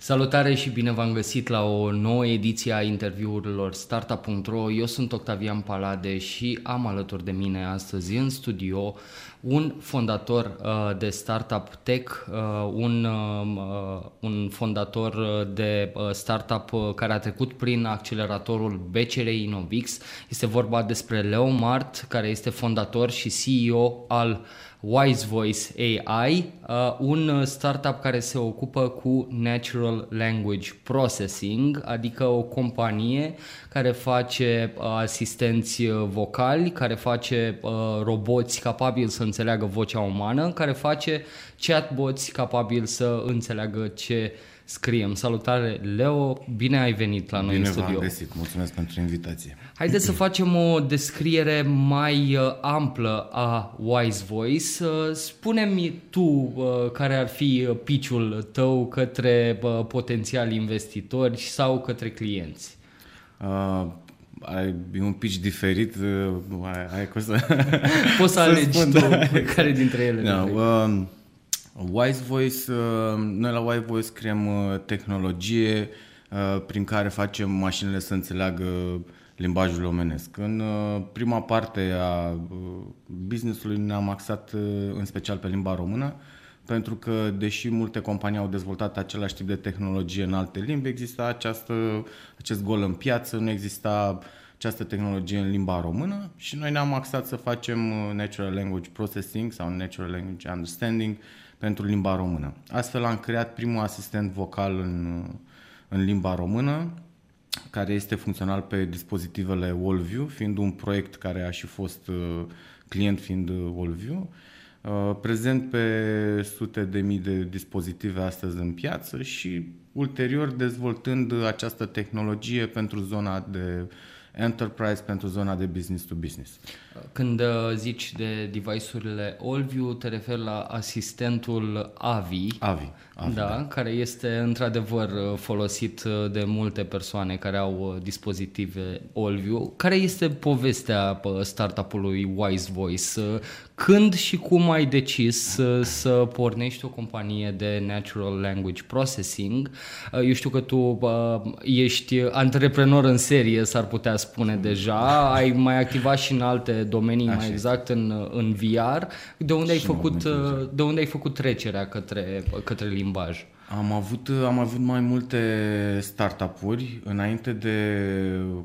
Salutare și bine v-am găsit la o nouă ediție a interviurilor Startup.ro. Eu sunt Octavian Palade și am alături de mine astăzi în studio un fondator uh, de startup tech, uh, un, um, uh, un fondator de uh, startup uh, care a trecut prin acceleratorul BCR Innovix. Este vorba despre Leo Mart, care este fondator și CEO al Wise Voice AI, uh, un startup care se ocupă cu Natural Language Processing, adică o companie care face uh, asistenți vocali, care face uh, roboți capabili să înțeleagă vocea umană, care face chatbots capabili să înțeleagă ce scriem. Salutare, Leo, bine ai venit la noi bine în studio. Bine v-am găsit, mulțumesc pentru invitație. Haideți să facem o descriere mai uh, amplă a Wise Voice. Uh, spune-mi tu uh, care ar fi pitch-ul tău către potențiali investitori sau către clienți. Uh, ai un pitch diferit, ai, ai cum să... Poți să, să alegi spun, tu da, care dintre ele. Da, uh, Wise Voice, uh, noi la Wise Voice creăm uh, tehnologie uh, prin care facem mașinile să înțeleagă limbajul omenesc. În prima parte a businessului ne-am axat în special pe limba română, pentru că, deși multe companii au dezvoltat același tip de tehnologie în alte limbi, exista această, acest gol în piață, nu exista această tehnologie în limba română și noi ne-am axat să facem Natural Language Processing sau Natural Language Understanding pentru limba română. Astfel am creat primul asistent vocal în, în limba română, care este funcțional pe dispozitivele Wallview, fiind un proiect care a și fost uh, client fiind uh, Wallview. Uh, prezent pe sute de mii de dispozitive astăzi în piață și ulterior dezvoltând această tehnologie pentru zona de enterprise pentru zona de business to business. Când uh, zici de device-urile AllView, te referi la asistentul AVI, AVI, AVI da, da. care este într-adevăr uh, folosit uh, de multe persoane care au dispozitive AllView. Care este povestea startup-ului Wise Voice? Când și cum ai decis să, să pornești o companie de Natural Language Processing? Eu știu că tu ești antreprenor în serie, s-ar putea spune deja, ai mai activat și în alte domenii, Așa mai exact în, în VR. De unde, ai făcut, de unde ai făcut trecerea către, către limbaj? Am avut, am avut mai multe startup-uri. Înainte de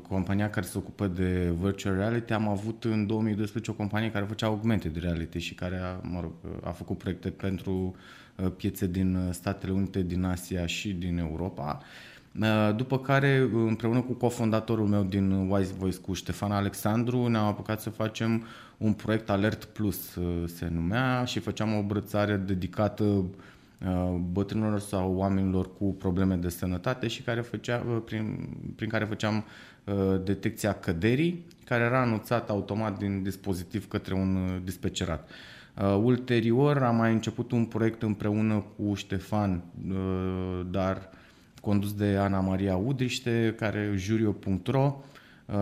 compania care se ocupă de virtual reality, am avut în 2012 o companie care făcea augmented reality și care a, mă rog, a făcut proiecte pentru uh, piețe din Statele Unite, din Asia și din Europa. Uh, după care, împreună cu cofondatorul meu din Wise Voice, cu Ștefan Alexandru, ne-am apucat să facem un proiect Alert Plus, uh, se numea, și făceam o brățare dedicată uh, bătrânilor sau oamenilor cu probleme de sănătate și care făcea, prin, prin care făceam detecția căderii, care era anunțat automat din dispozitiv către un dispecerat. Uh, ulterior am mai început un proiect împreună cu Ștefan, uh, dar condus de Ana Maria Udriște, care jurio.ro, uh,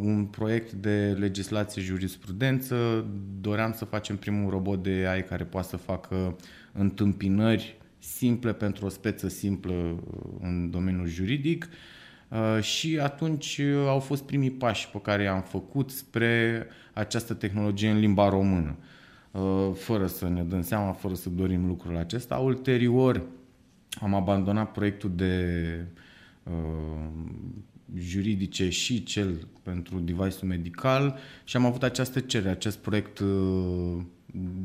un proiect de legislație jurisprudență. Doream să facem primul robot de AI care poate să facă întâmpinări simple pentru o speță simplă uh, în domeniul juridic. Uh, și atunci au fost primii pași pe care i-am făcut spre această tehnologie în limba română, fără să ne dăm seama, fără să dorim lucrul acesta. Ulterior, am abandonat proiectul de uh, juridice și cel pentru device-ul medical și am avut această cerere, acest proiect uh,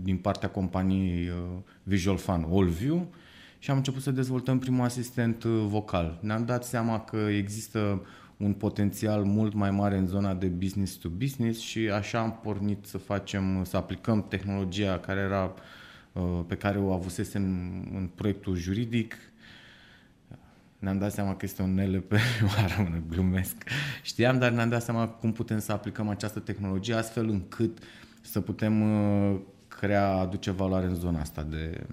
din partea companiei uh, Visual Fan AllView și am început să dezvoltăm primul asistent uh, vocal. Ne-am dat seama că există un potențial mult mai mare în zona de business to business și așa am pornit să facem, să aplicăm tehnologia care era uh, Uh, pe care o avusesem în proiectul juridic, ne-am dat seama că este un NLP, mă glumesc. Știam, dar ne-am dat seama cum putem să aplicăm această tehnologie astfel încât să putem uh, crea, aduce valoare în zona asta de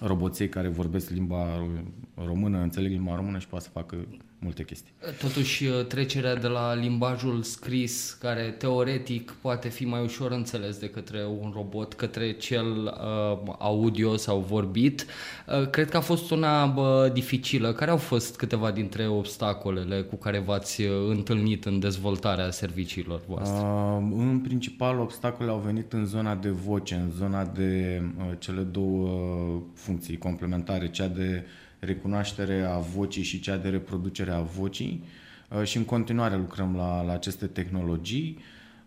roboței care vorbesc limba română, înțeleg limba română și poate să facă multe chestii. Totuși, uh, trecerea de la limbajul scris, care teoretic poate fi mai ușor înțeles de către un robot, către cel uh, audio sau vorbit, uh, cred că a fost una uh, dificilă. Care au fost câteva dintre obstacolele cu care v-ați uh, întâlnit în dezvoltarea serviciilor voastre? Uh, în principal, obstacolele au venit în zona de voce, în zona de uh, cele două funcții complementare, cea de recunoaștere a vocii și cea de reproducere a vocii uh, și în continuare lucrăm la, la aceste tehnologii.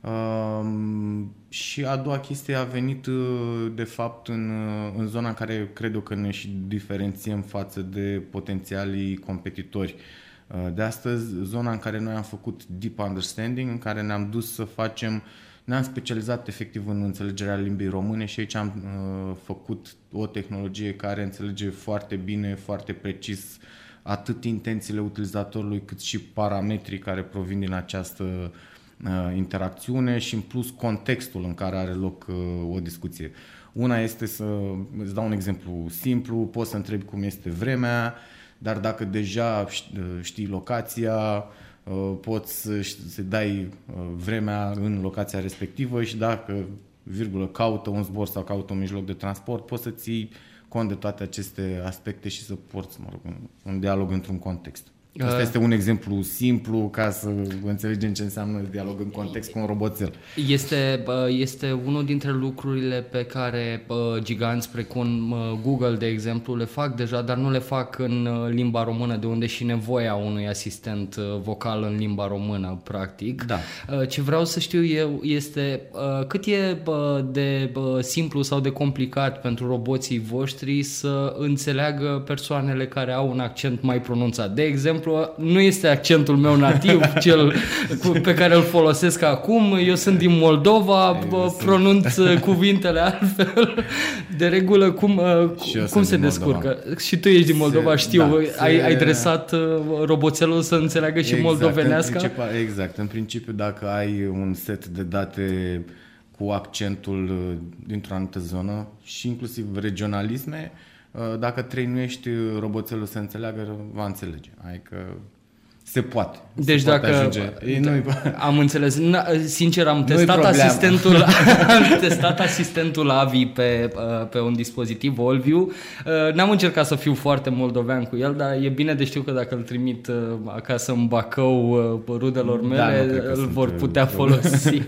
Um, și a doua chestie a venit uh, de fapt în, uh, în zona în care cred eu că ne și diferențiem față de potențialii competitori. De astăzi, zona în care noi am făcut deep understanding, în care ne-am dus să facem uh, ne-am specializat efectiv în înțelegerea limbii române și aici am uh, făcut o tehnologie care înțelege foarte bine, foarte precis atât intențiile utilizatorului cât și parametrii care provin din această uh, interacțiune și în plus contextul în care are loc uh, o discuție. Una este să îți dau un exemplu simplu, poți să întrebi cum este vremea, dar dacă deja știi locația, Uh, poți să dai uh, vremea în locația respectivă și dacă, virgulă, caută un zbor sau caută un mijloc de transport, poți să ții cont de toate aceste aspecte și să porți, mă rog, un, un dialog într-un context. Asta este un exemplu simplu ca să înțelegem ce înseamnă dialog în context cu un roboțel. Este, este unul dintre lucrurile pe care giganți precum Google, de exemplu, le fac deja, dar nu le fac în limba română, de unde și nevoia unui asistent vocal în limba română, practic. Da. Ce vreau să știu eu este cât e de simplu sau de complicat pentru roboții voștri să înțeleagă persoanele care au un accent mai pronunțat. De exemplu, exemplu, nu este accentul meu nativ, cel pe care îl folosesc acum. Eu sunt din Moldova, pronunț uh, cuvintele altfel. De regulă, cum, uh, cum se descurcă? Și tu ești din Moldova, se, știu. Da, ai, se... ai dresat uh, roboțelul să înțeleagă și exact, moldovenească? În principiu, exact. În principiu, dacă ai un set de date cu accentul dintr-o anumită zonă și inclusiv regionalisme, Uh, dacă trăinuiești roboțelul să înțeleagă, va înțelege. Adică se poate. Deci se dacă poate Ei, nu am înțeles, sincer am testat asistentul am testat asistentul Avi pe, uh, pe un dispozitiv Allview. Uh, n-am încercat să fiu foarte moldovean cu el, dar e bine de știu că dacă îl trimit acasă în Bacău rudelor da, mele, da, îl vor putea folosi.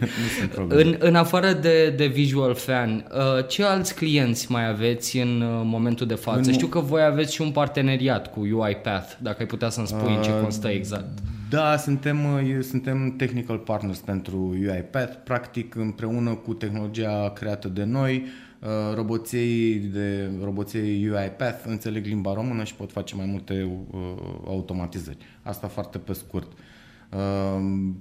în, în afară de, de Visual Fan, ce alți clienți mai aveți în momentul de față? În... Știu că voi aveți și un parteneriat cu UiPath, dacă ai putea să-mi spui uh, în ce constă exact. Da, suntem, uh, suntem technical partners pentru UiPath, practic împreună cu tehnologia creată de noi, uh, roboței de roboței UiPath înțeleg limba română și pot face mai multe uh, automatizări. Asta foarte pe scurt. Uh,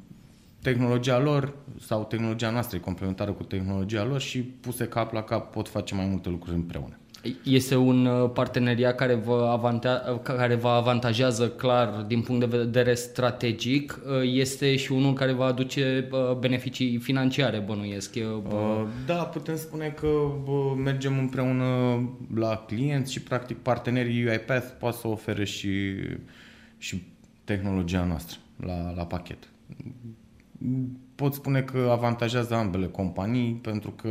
tehnologia lor sau tehnologia noastră e complementară cu tehnologia lor și puse cap la cap pot face mai multe lucruri împreună. Este un uh, parteneriat care vă, avantea, uh, care vă avantajează clar din punct de vedere strategic. Uh, este și unul care va aduce beneficii financiare, bănuiesc. Da, putem spune că mergem împreună la clienți și practic partenerii UiPath pot să ofere și, și tehnologia noastră la, la pachet. Pot spune că avantajează ambele companii pentru că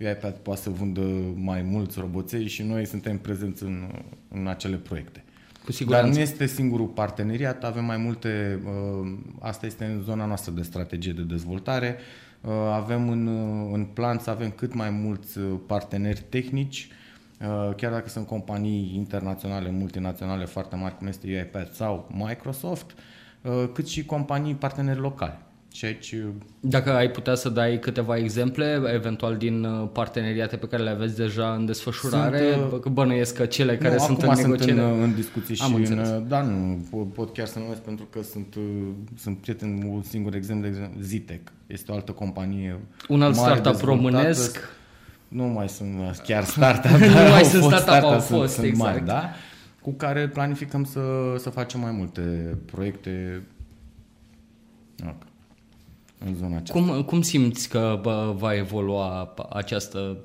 UiPath poate să vândă mai mulți roboței și noi suntem prezenți în, în acele proiecte. Cu siguranță. Dar nu este singurul parteneriat, avem mai multe, uh, asta este în zona noastră de strategie de dezvoltare, uh, avem în, uh, în plan să avem cât mai mulți parteneri tehnici, chiar dacă sunt companii internaționale, multinaționale foarte mari, cum este UiPath sau Microsoft, cât și companii parteneri locale. Și aici... Dacă ai putea să dai câteva exemple, eventual din uh, parteneriate pe care le aveți deja în desfășurare, sunt, uh, bănuiesc că cele care nu, sunt în negociere... sunt în, în discuții și în, da, nu, pot chiar să numesc pentru că sunt, uh, sunt prieten, un singur exemplu, de exemplu, Zitec. Este o altă companie Un alt startup românesc. Nu mai sunt chiar startup, nu mai sunt startup, startup, au fost, sunt, exact. Mari, da? Cu care planificăm să, să facem mai multe proiecte. Okay în zona aceasta. Cum, cum simți că bă, va evolua această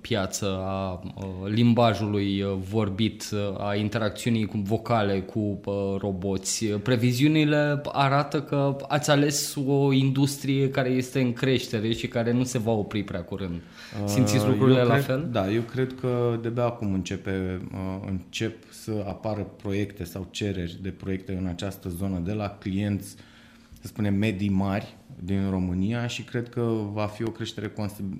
piață a limbajului vorbit, a interacțiunii cu vocale cu roboți? Previziunile arată că ați ales o industrie care este în creștere și care nu se va opri prea curând. Simțiți lucrurile eu la cred, fel? Da, eu cred că de acum începe, încep să apară proiecte sau cereri de proiecte în această zonă de la clienți, să spunem, medii mari, din România și cred că va fi o creștere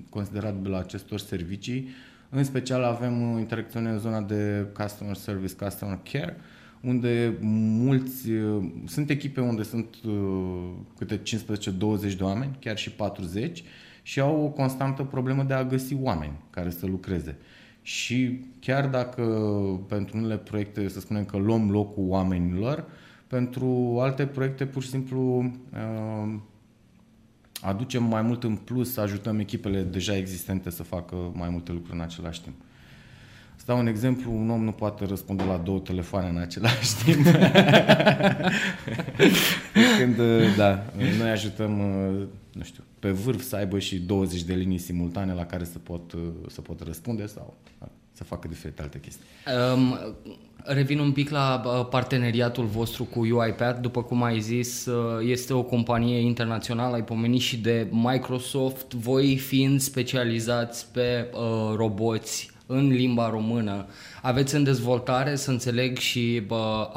considerabilă a acestor servicii. În special avem interacțiune în zona de customer service, customer care, unde mulți, sunt echipe unde sunt uh, câte 15-20 de oameni, chiar și 40, și au o constantă problemă de a găsi oameni care să lucreze. Și chiar dacă pentru unele proiecte, să spunem că luăm locul oamenilor, pentru alte proiecte pur și simplu uh, aducem mai mult în plus, să ajutăm echipele deja existente să facă mai multe lucruri în același timp. Să dau un exemplu, un om nu poate răspunde la două telefoane în același timp. Când, da, noi ajutăm, nu știu, pe vârf să aibă și 20 de linii simultane la care să pot, să pot răspunde sau să facă diferite alte chestii. Um, Revin un pic la parteneriatul vostru cu UiPath. După cum ai zis, uh, este o companie internațională, ai pomenit și de Microsoft, voi fiind specializați pe uh, roboți în limba română. Aveți în dezvoltare, să înțeleg, și bă,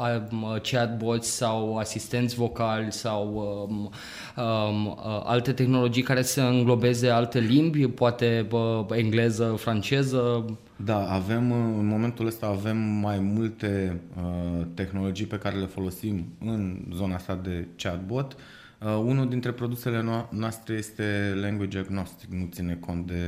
chatbots sau asistenți vocali sau um, um, alte tehnologii care să înglobeze alte limbi, poate bă, engleză, franceză? Da, avem, în momentul ăsta avem mai multe uh, tehnologii pe care le folosim în zona asta de chatbot. Uh, unul dintre produsele noastre este language agnostic, nu ține cont de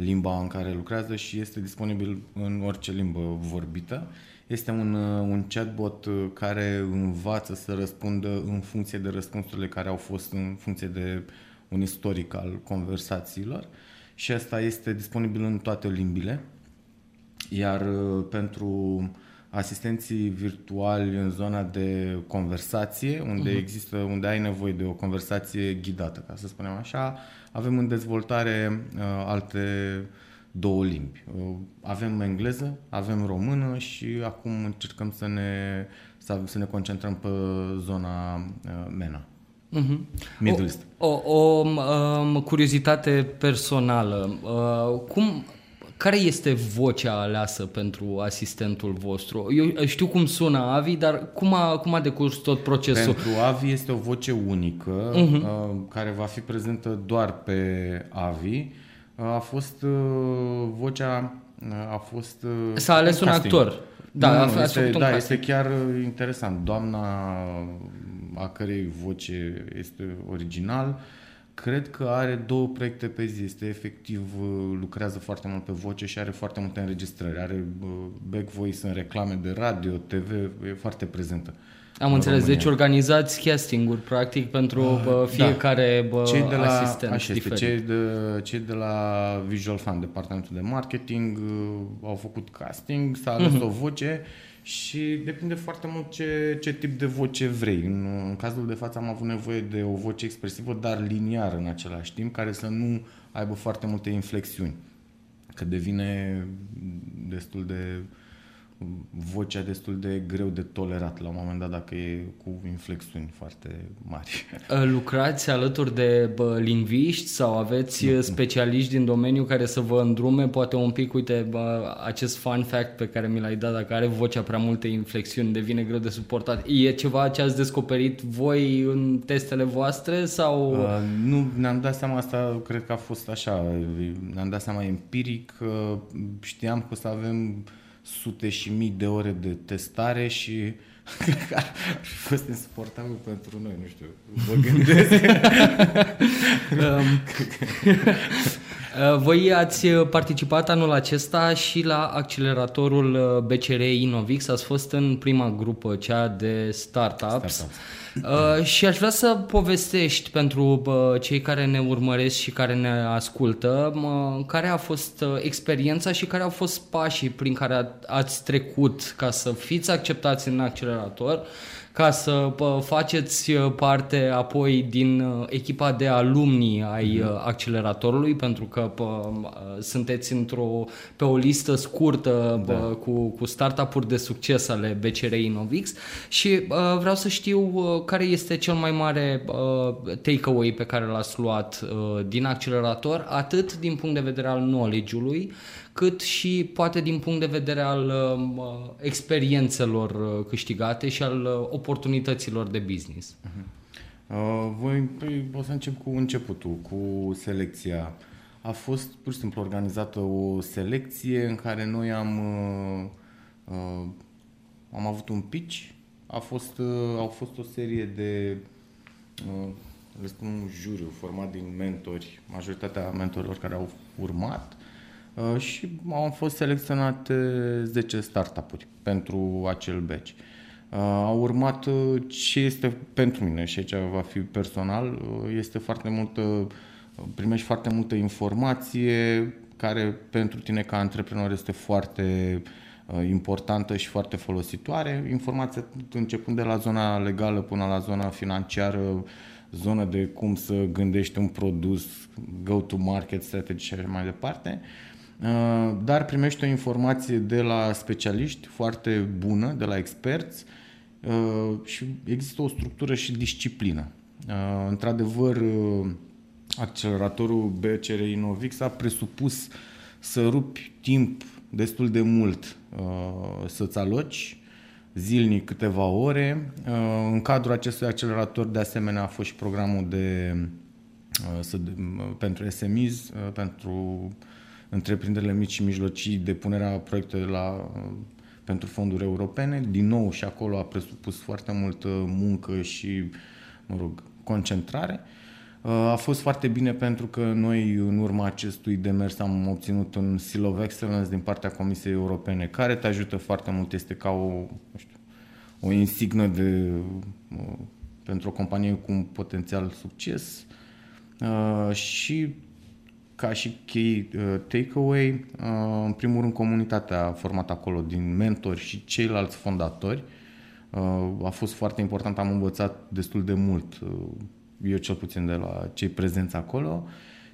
limba în care lucrează și este disponibil în orice limbă vorbită. Este un, uh, un chatbot uh, care învață să răspundă în funcție de răspunsurile care au fost în funcție de un istoric al conversațiilor și asta este disponibil în toate limbile. Iar uh, pentru asistenții virtuali în zona de conversație, unde uh-huh. există, unde ai nevoie de o conversație ghidată, ca să spunem așa, avem în dezvoltare uh, alte două limbi. Uh, avem engleză, avem română și acum încercăm să ne, să, să ne concentrăm pe zona uh, MENA. Uh-huh. Middle East. O, o, o um, curiozitate personală. Uh, cum care este vocea aleasă pentru asistentul vostru? Eu știu cum sună Avi, dar cum a, cum a decurs tot procesul? Pentru Avi este o voce unică, uh-huh. uh, care va fi prezentă doar pe Avi. Uh, a fost uh, vocea, uh, a fost... Uh, S-a ales un actor. Da, nu, nu, este, da este chiar interesant. Doamna a cărei voce este original uh, Cred că are două proiecte pe zi. Este efectiv, uh, lucrează foarte mult pe voce și are foarte multe înregistrări. Are uh, back voice în reclame de radio, TV, e foarte prezentă. Am înțeles, România. deci organizați casting-uri practic pentru uh, bă, da. fiecare da. bă, cei de la, asistent așa este, cei de, cei de la Visual Fan, departamentul de marketing, uh, au făcut casting, s-a ales uh-huh. o voce și depinde foarte mult ce, ce tip de voce vrei. În, în cazul de față am avut nevoie de o voce expresivă, dar liniară în același timp, care să nu aibă foarte multe inflexiuni, că devine destul de vocea destul de greu de tolerat la un moment dat dacă e cu inflexiuni foarte mari. Lucrați alături de bă, lingviști sau aveți nu, specialiști din domeniu care să vă îndrume poate un pic, uite, bă, acest fun fact pe care mi l-ai dat, dacă are vocea prea multe inflexiuni, devine greu de suportat. E ceva ce ați descoperit voi în testele voastre sau... Uh, nu, ne-am dat seama asta, cred că a fost așa, ne-am dat seama empiric, uh, știam că o să avem sute și mii de ore de testare și cred că ar fi fost insuportabil pentru noi, nu știu, vă gândesc. Um, uh, voi ați participat anul acesta și la acceleratorul uh, BCR Innovix, ați fost în prima grupă, cea de startups. startups. Uh, și aș vrea să povestești pentru uh, cei care ne urmăresc și care ne ascultă uh, care a fost uh, experiența și care au fost pașii prin care a, ați trecut ca să fiți acceptați în accelerator ca să faceți parte apoi din echipa de alumni ai mm-hmm. acceleratorului, pentru că sunteți într-o, pe o listă scurtă da. cu, cu startup-uri de succes ale BCR Innovix și vreau să știu care este cel mai mare takeaway pe care l-ați luat din accelerator, atât din punct de vedere al knowledge-ului, cât și poate din punct de vedere al uh, experiențelor uh, câștigate și al uh, oportunităților de business. Uh-huh. Uh, voi păi, o să încep cu începutul, cu selecția. A fost pur și simplu organizată o selecție în care noi am, uh, uh, am avut un pitch, a fost, uh, au fost o serie de uh, le spun un juriu format din mentori, majoritatea mentorilor care au urmat Uh, și au fost selecționate 10 startup-uri pentru acel batch. Uh, a urmat uh, ce este pentru mine și aici va fi personal, este foarte multă, primești foarte multă informație care pentru tine ca antreprenor este foarte importantă și foarte folositoare. Informația începând de la zona legală până la zona financiară, zona de cum să gândești un produs, go-to-market strategy și așa mai departe. Uh, Uh, dar primești o informație de la specialiști foarte bună, de la experți uh, și există o structură și disciplină. Uh, într-adevăr, acceleratorul BCR Innovix a presupus să rupi timp destul de mult să-ți aloci zilnic câteva ore. În cadrul acestui accelerator, de asemenea, a fost și programul de, pentru SMEs, pentru întreprinderile mici și mijlocii, depunerea proiectelor la, pentru fonduri europene. Din nou și acolo a presupus foarte multă muncă și, mă rog, concentrare. A fost foarte bine pentru că noi, în urma acestui demers, am obținut un Seal of Excellence din partea Comisiei Europene, care te ajută foarte mult, este ca o, nu știu, o insignă de, pentru o companie cu un potențial succes. Uh, și ca și key uh, takeaway, uh, în primul rând comunitatea formată acolo din mentori și ceilalți fondatori uh, a fost foarte important, am învățat destul de mult, uh, eu cel puțin de la cei prezenți acolo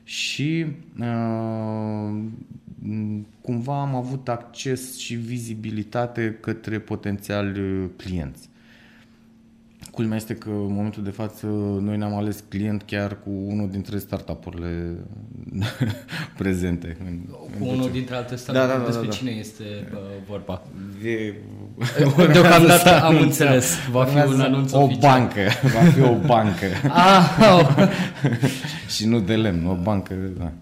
și uh, cumva am avut acces și vizibilitate către potențiali uh, clienți. Culmea este că în momentul de față noi ne-am ales client chiar cu unul dintre startup-urile prezente. În, cu în unul dintre alte startup da, da, da, despre da, da. cine este uh, vorba? De... Deocamdată am înțeles. Va fi un anunț O oficial. bancă. Va fi o bancă. ah, oh. Și nu de lemn, o bancă, da.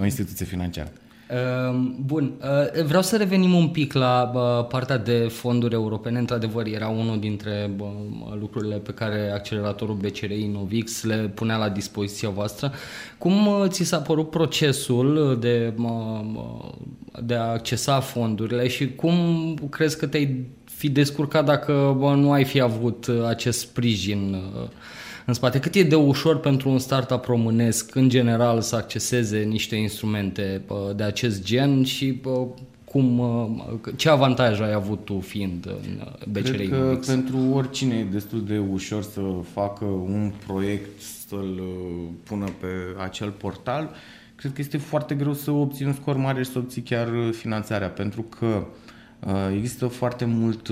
o instituție financiară. Ehm, bun, eh, vreau să revenim un pic la partea de fonduri europene. Într-adevăr, era unul dintre lucrurile pe care acceleratorul BCRI Novix le punea la dispoziția voastră. Cum eh, ți s-a părut procesul de, de a accesa fondurile și cum crezi că te-ai fi descurcat dacă nu ai fi avut eh, acest sprijin în spate. Cât e de ușor pentru un startup românesc, în general, să acceseze niște instrumente de acest gen și cum, ce avantaj ai avut tu fiind în BCR Cred că pentru oricine e destul de ușor să facă un proiect, să-l uh, pună pe acel portal. Cred că este foarte greu să obții un scor mare și să obții chiar uh, finanțarea, pentru că uh, există foarte mult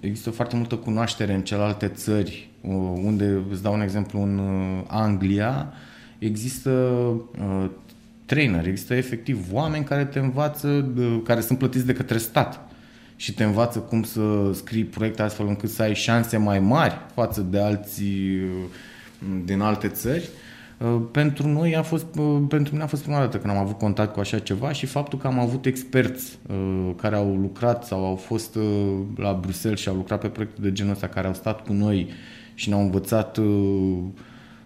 Există foarte multă cunoaștere în celelalte țări, unde, îți dau un exemplu, în uh, Anglia, există uh, trainer, există efectiv oameni care te învață, care sunt plătiți de către stat și te învață cum să scrii proiecte astfel încât să ai șanse mai mari față de alții uh, din alte țări. Uh, pentru noi a fost, uh, pentru mine a fost prima dată când am avut contact cu așa ceva și faptul că am avut experți uh, care au lucrat sau au fost la Bruxelles și au lucrat pe proiecte de genul ăsta, care au stat cu noi și ne-au învățat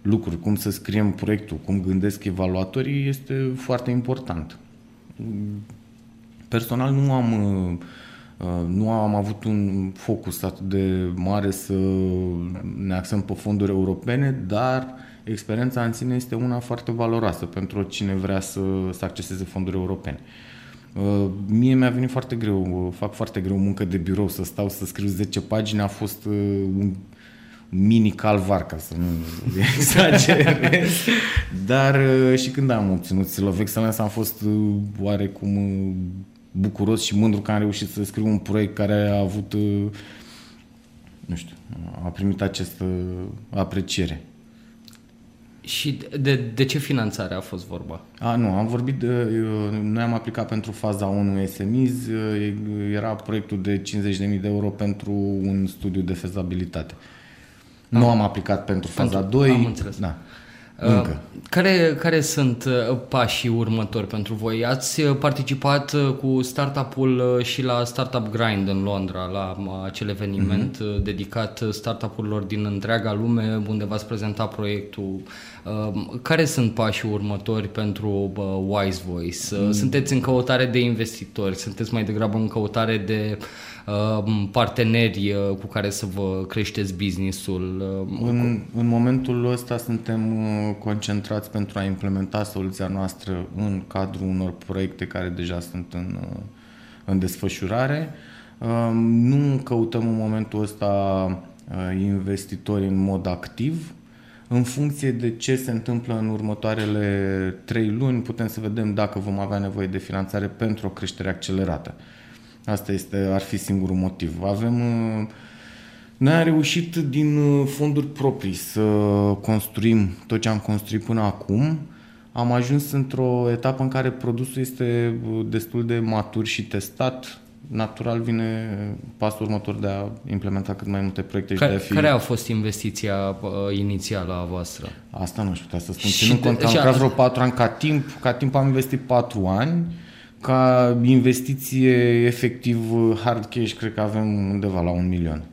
lucruri, cum să scriem proiectul, cum gândesc evaluatorii, este foarte important. Personal nu am nu am avut un focus atât de mare să ne axăm pe fonduri europene, dar experiența în sine este una foarte valoroasă pentru cine vrea să, să acceseze fonduri europene. Uh, mie mi-a venit foarte greu, uh, fac foarte greu muncă de birou, să stau să scriu 10 pagini, a fost uh, un mini calvar, ca să nu exagerez. Dar și când am obținut Seal of Excellence am fost oarecum bucuros și mândru că am reușit să scriu un proiect care a avut, nu știu, a primit această apreciere. Și de, de ce finanțare a fost vorba? A, nu, am vorbit de... Noi am aplicat pentru faza 1 SMIS, era proiectul de 50.000 de euro pentru un studiu de fezabilitate. Am, nu am aplicat pentru faza pentru, 2. Am înțeles. Da. Încă. Uh, care, care sunt uh, pașii următori pentru voi? Ați uh, participat cu startup-ul și la Startup Grind în Londra, la acel eveniment uh-huh. dedicat startup-urilor din întreaga lume, unde v-ați prezentat proiectul. Care sunt pașii următori pentru Wise Voice? Uh-huh. Sunteți în căutare de investitori? Sunteți mai degrabă în căutare de uh, Uh, parteneri uh, cu care să vă creșteți businessul? Uh, în, în momentul ăsta suntem concentrați pentru a implementa soluția noastră în cadrul unor proiecte care deja sunt în, în desfășurare. Nu căutăm în momentul ăsta investitori în mod activ, în funcție de ce se întâmplă în următoarele trei luni, putem să vedem dacă vom avea nevoie de finanțare pentru o creștere accelerată. Asta este, ar fi singurul motiv. Avem... Uh, noi am reușit din uh, fonduri proprii să construim tot ce am construit până acum. Am ajuns într-o etapă în care produsul este uh, destul de matur și testat. Natural vine pasul următor de a implementa cât mai multe proiecte care, și de a fi... Care a fost investiția uh, inițială a voastră? Asta nu știu putea să spun. Ținând cont că am lucrat vreo patru ani ca timp, ca timp am investit patru ani ca investiție efectiv hard cash, cred că avem undeva la un milion.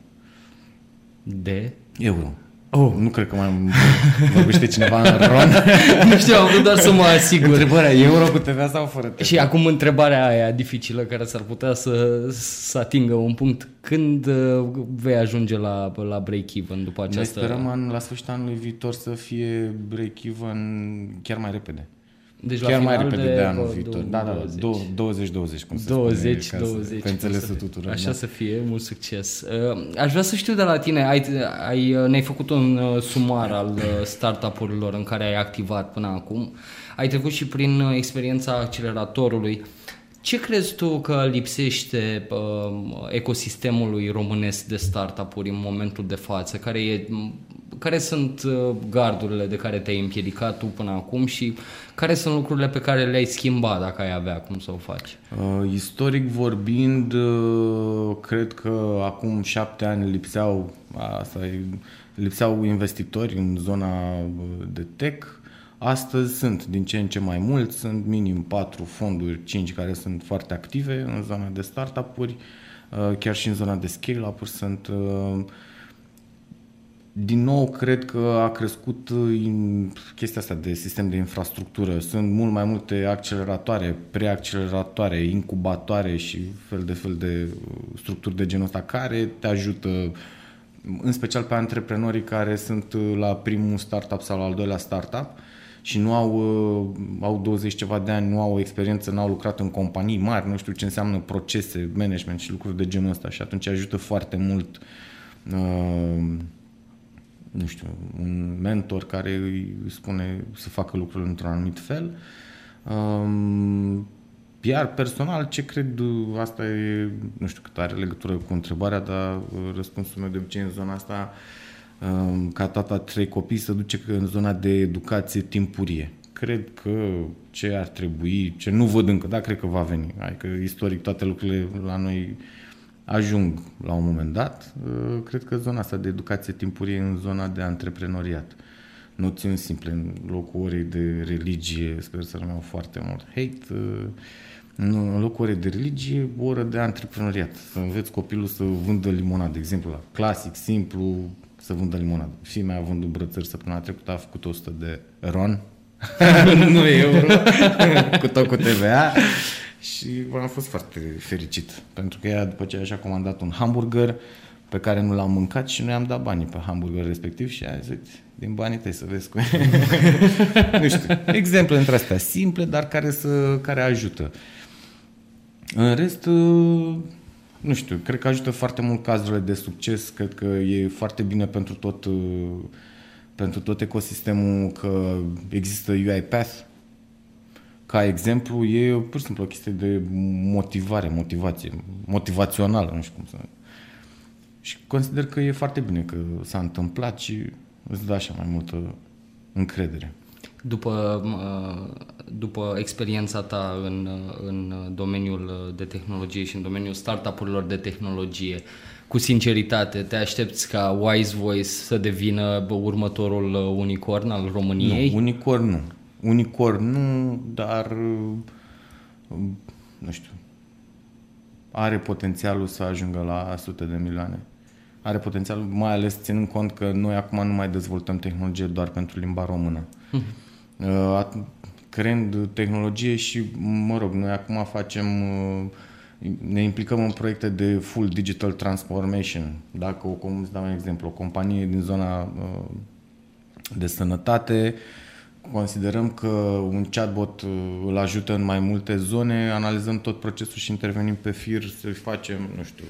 De? Euro. Oh. Nu cred că mai vorbește cineva în ron. nu știu, am vrut doar să mă asigur. Întrebarea, euro cu TVA sau fără TVA? Și acum întrebarea aia dificilă care s-ar putea să, să atingă un punct. Când uh, vei ajunge la, la break-even după această... Noi sperăm în, la sfârșitul anului viitor să fie break-even chiar mai repede. Deci Chiar la mai repede de, de anul viitor. Da, da, 20-20, cum se 20, spune. 20, pe înțelesul tuturor. Așa da. să fie, mult succes. Uh, aș vrea să știu de la tine, ai, ai, uh, ne-ai făcut un uh, sumar al startup-urilor în care ai activat până acum. Ai trecut și prin experiența acceleratorului. Ce crezi tu că lipsește uh, ecosistemului românesc de startup-uri în momentul de față? Care e care sunt uh, gardurile de care te-ai împiedicat tu până acum și care sunt lucrurile pe care le-ai schimbat dacă ai avea cum să o faci? Uh, istoric vorbind, uh, cred că acum șapte ani lipseau, asta, lipseau investitori în zona uh, de tech. Astăzi sunt din ce în ce mai mulți, sunt minim patru fonduri, cinci care sunt foarte active în zona de startup-uri, uh, chiar și în zona de scale-up-uri sunt uh, din nou, cred că a crescut uh, chestia asta de sistem de infrastructură. Sunt mult mai multe acceleratoare, preacceleratoare, incubatoare și fel de fel de uh, structuri de genul ăsta care te ajută, în special pe antreprenorii care sunt uh, la primul startup sau la al doilea startup și nu au, au 20 ceva de ani, nu au o experiență, nu au lucrat în companii mari, nu știu ce înseamnă procese, management și lucruri de genul ăsta și atunci ajută foarte mult uh, nu știu, un mentor care îi spune să facă lucrurile într-un anumit fel. Um, iar personal, ce cred, asta e, nu știu cât are legătură cu întrebarea, dar uh, răspunsul meu de obicei în zona asta, um, ca tata trei copii, se duce în zona de educație timpurie. Cred că ce ar trebui, ce nu văd încă, dar cred că va veni. Adică istoric toate lucrurile la noi uh, ajung la un moment dat, uh, cred că zona asta de educație timpurie în zona de antreprenoriat. Noțiuni simple, în locul orei de religie, sper să rămân foarte mult hate, uh, în locul orei de religie, o oră de antreprenoriat. Să înveți copilul să vândă limonadă, de exemplu, la clasic, simplu, să vândă limonadă. Fii mea a vândut brățări săptămâna trecută, a făcut 100 de ron, nu euro, cu tot cu TVA și am fost foarte fericit, pentru că ea după ce a comandat un hamburger pe care nu l-am mâncat și noi am dat banii pe hamburger respectiv și a zis, din banii tăi să vezi cu Nu știu, exemple între astea simple, dar care, să, care ajută. În rest, nu știu, cred că ajută foarte mult cazurile de succes, cred că e foarte bine pentru tot, pentru tot ecosistemul că există UiPath, ca exemplu, e pur și simplu o chestie de motivare, motivație, motivațională, nu știu cum să... Și consider că e foarte bine că s-a întâmplat și îți dă așa mai multă încredere. După, după experiența ta în, în domeniul de tehnologie și în domeniul startup-urilor de tehnologie, cu sinceritate, te aștepți ca Wise Voice să devină următorul unicorn al României? Nu, unicorn nu. Unicorn nu, dar nu știu, are potențialul să ajungă la sute de milioane. Are potențial, mai ales ținând cont că noi acum nu mai dezvoltăm tehnologie doar pentru limba română. Uh-huh. Creând tehnologie și, mă rog, noi acum facem, uh, ne implicăm în proiecte de full digital transformation. Dacă, o, cum îți dau un exemplu, o companie din zona uh, de sănătate considerăm că un chatbot uh, îl ajută în mai multe zone, analizăm tot procesul și intervenim pe fir să facem, nu știu,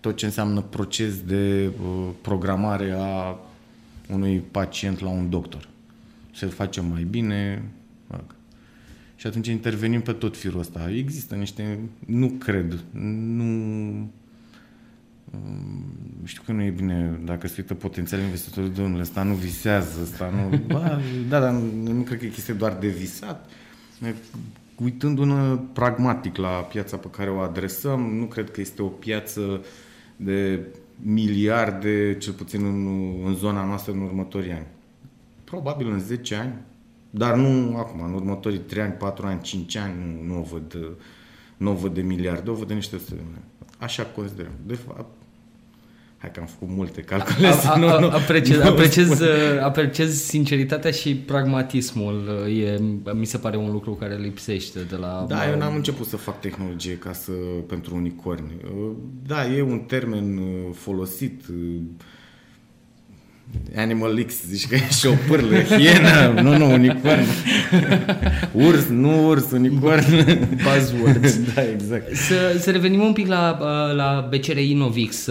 tot ce înseamnă proces de uh, programare a unui pacient la un doctor. Să-l facem mai bine. Și atunci intervenim pe tot firul ăsta. Există niște... Nu cred. Nu știu că nu e bine dacă se uită potențial investitorul, domnule, ăsta nu visează, ăsta nu... Ba, da, dar nu, nu cred că e chestie doar de visat. Uitându-ne pragmatic la piața pe care o adresăm, nu cred că este o piață de miliarde, cel puțin în, în zona noastră în următorii ani. Probabil în 10 ani, dar nu acum, în următorii 3 ani, 4 ani, 5 ani, nu, nu o văd, nu o văd de miliarde, o văd de niște Așa considerăm. De fapt, Hai că am făcut multe calcule. A, a, a, apreciez, nu apreciez, apreciez sinceritatea și pragmatismul. E, mi se pare un lucru care lipsește de la... Da, eu n-am început să fac tehnologie ca să, pentru unicorni. Da, e un termen folosit Animal X, zici că e și o pârlă, hienă, nu, nu, unicorn. Urs, nu urs, unicorn. Buzzwords. da, exact. Să, să revenim un pic la, la BCR Innovix.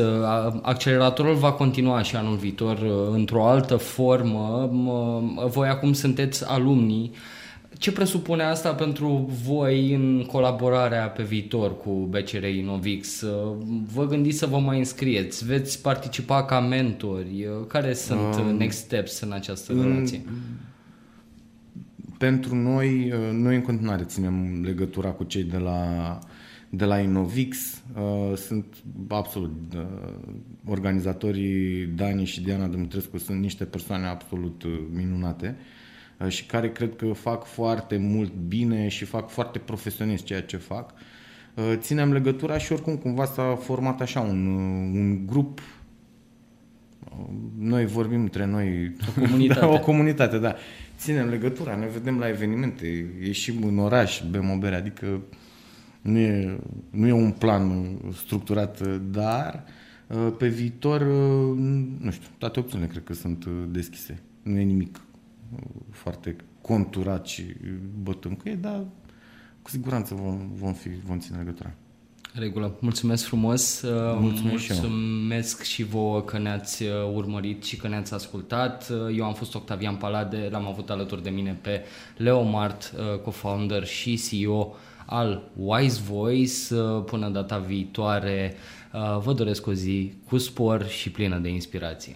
Acceleratorul va continua și anul viitor într-o altă formă. Voi acum sunteți alumnii ce presupune asta pentru voi în colaborarea pe viitor cu BCR Innovix? Vă gândiți să vă mai înscrieți? Veți participa ca mentori? Care sunt um, next steps în această în, relație? Pentru noi, noi în continuare ținem legătura cu cei de la, de la Innovix. Sunt absolut organizatorii Dani și Diana Dumitrescu sunt niște persoane absolut minunate Uh, și care cred că fac foarte mult bine și fac foarte profesionist ceea ce fac. Uh, ținem legătura și oricum cumva s-a format așa un, uh, un grup noi vorbim între noi o comunitate. da, o comunitate, da. Ținem legătura, ne vedem la evenimente, ieșim în oraș, bem o bere, adică nu e, nu e un plan structurat, dar pe viitor, nu știu, toate opțiunile cred că sunt deschise. Nu e nimic foarte conturat și bătăm cu ei, dar cu siguranță vom, vom, fi, vom ține legătura. Regulă. Mulțumesc frumos. Mulțumesc, Mulțumesc și, și vouă că ne-ați uh, urmărit și că ne-ați ascultat. Uh, eu am fost Octavian Palade, l-am avut alături de mine pe Leo Mart, uh, co-founder și CEO al Wise Voice. Până data viitoare, vă doresc o zi cu spor și plină de inspirație.